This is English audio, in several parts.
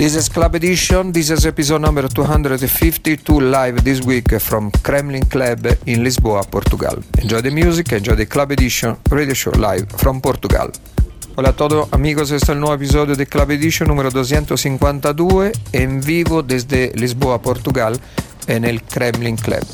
This is Club Edition. This is episode number 252 live this week from Kremlin Club in Lisboa, Portugal. Enjoy the music, enjoy the Club Edition radio show live from Portugal. Hola a todos amigos, este es el nuevo episodio de Club Edition número 252 en vivo desde Lisboa, Portugal en el Kremlin Club.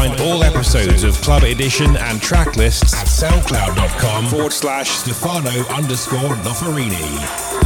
Find all episodes of Club Edition and track lists at soundcloud.com forward slash Stefano underscore Noferini.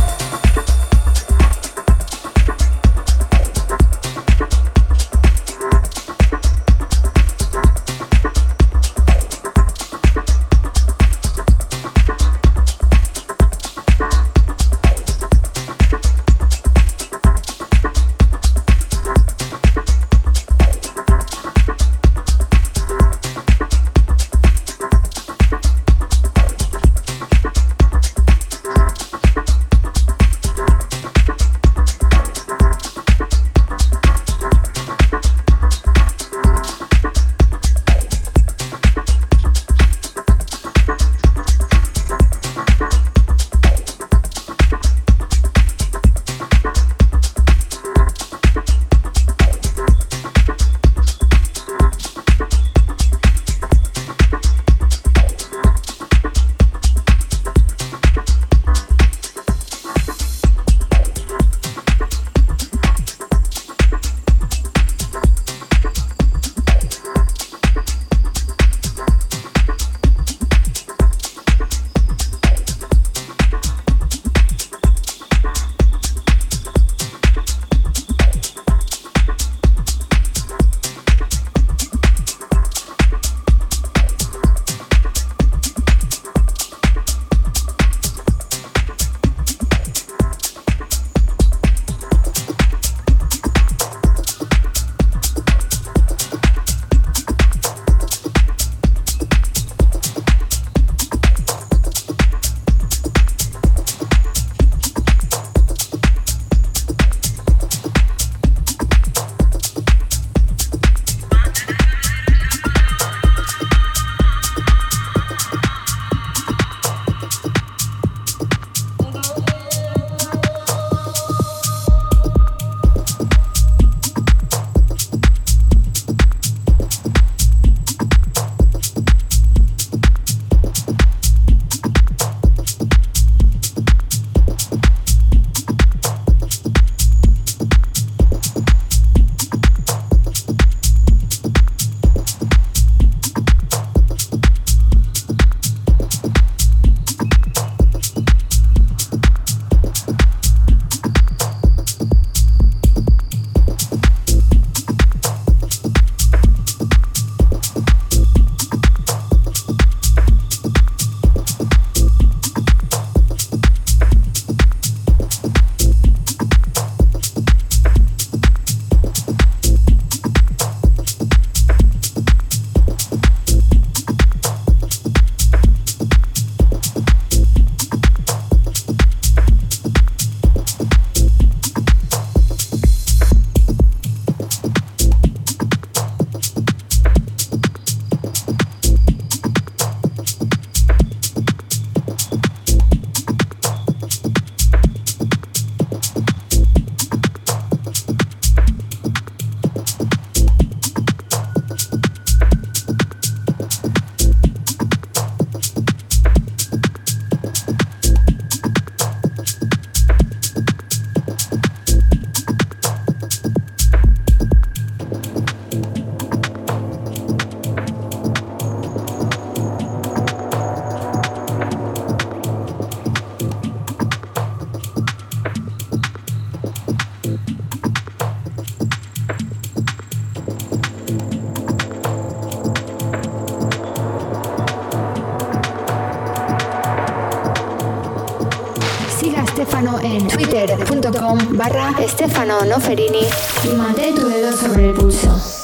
Barra Estefano Noferini y tu dedo sobre el pulso.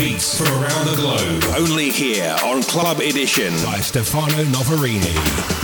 Beats from around the globe. Only here on Club Edition by Stefano Noferini.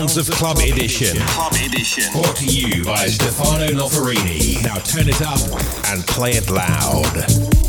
Of Club Edition. Club Edition. Brought to you by Stefano Noferini. Now turn it up and play it loud.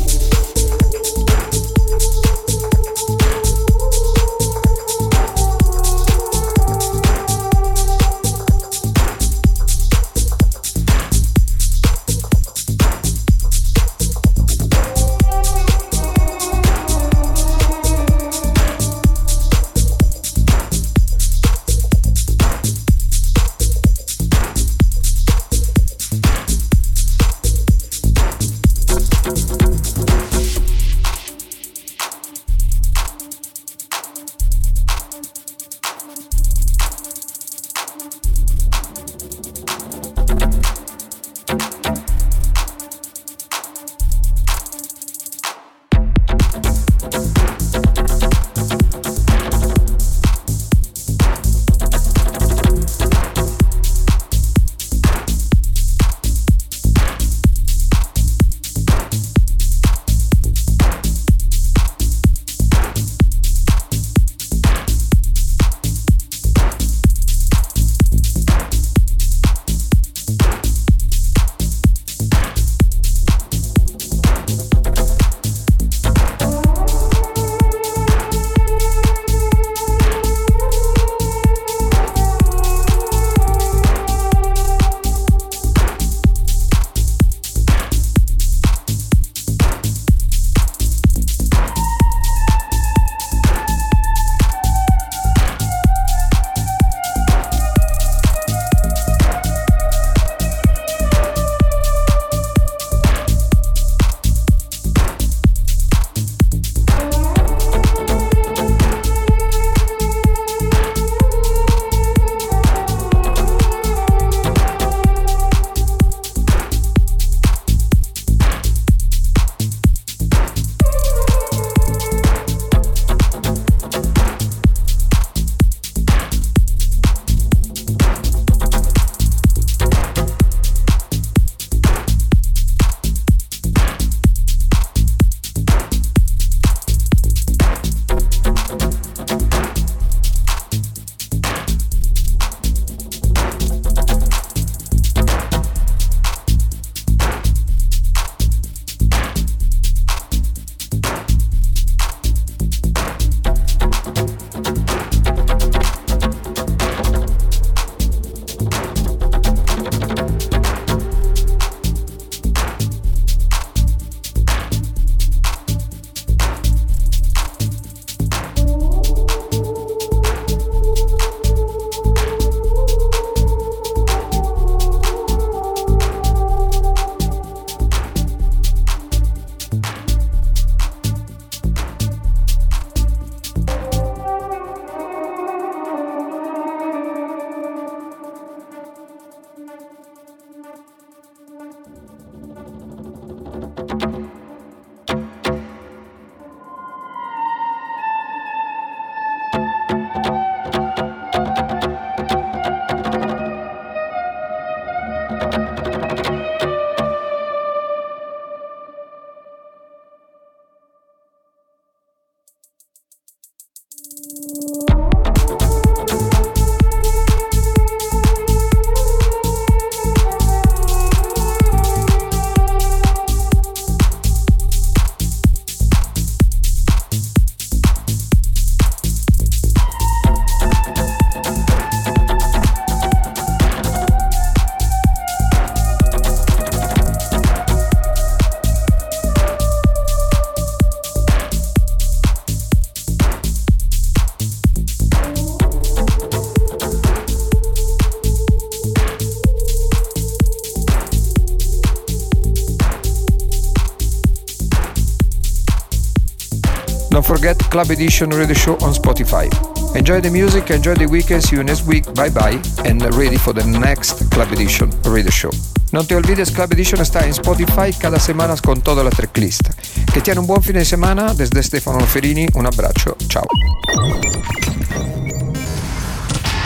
Club Edition Radio Show on Spotify. Enjoy the music, enjoy the weekend, see you next week, bye bye, and ready for the next Club Edition Radio Show. No te olvides, Club Edition está en Spotify cada semana con toda la tracklist. Que tiene un buen fin de semana, desde Stefano Ferini, un abbraccio, ciao.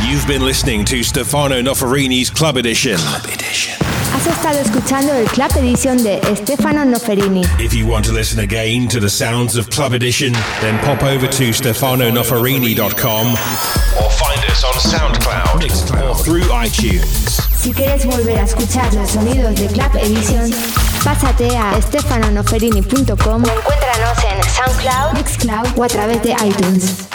You've been listening to Stefano Noferini's Club Edition. Club Edition. Has estado escuchando el Club Edition de Stefano Noferini. If you want to listen again to the sounds of Club Edition, then pop over to stefanonoferini.com or find us on SoundCloud, Mixcloud, or through iTunes. Si quieres volver a escuchar los sonidos de Club Edition, pásate a stefanonoferini.com o encuéntranos en SoundCloud, Mixcloud o a través de iTunes.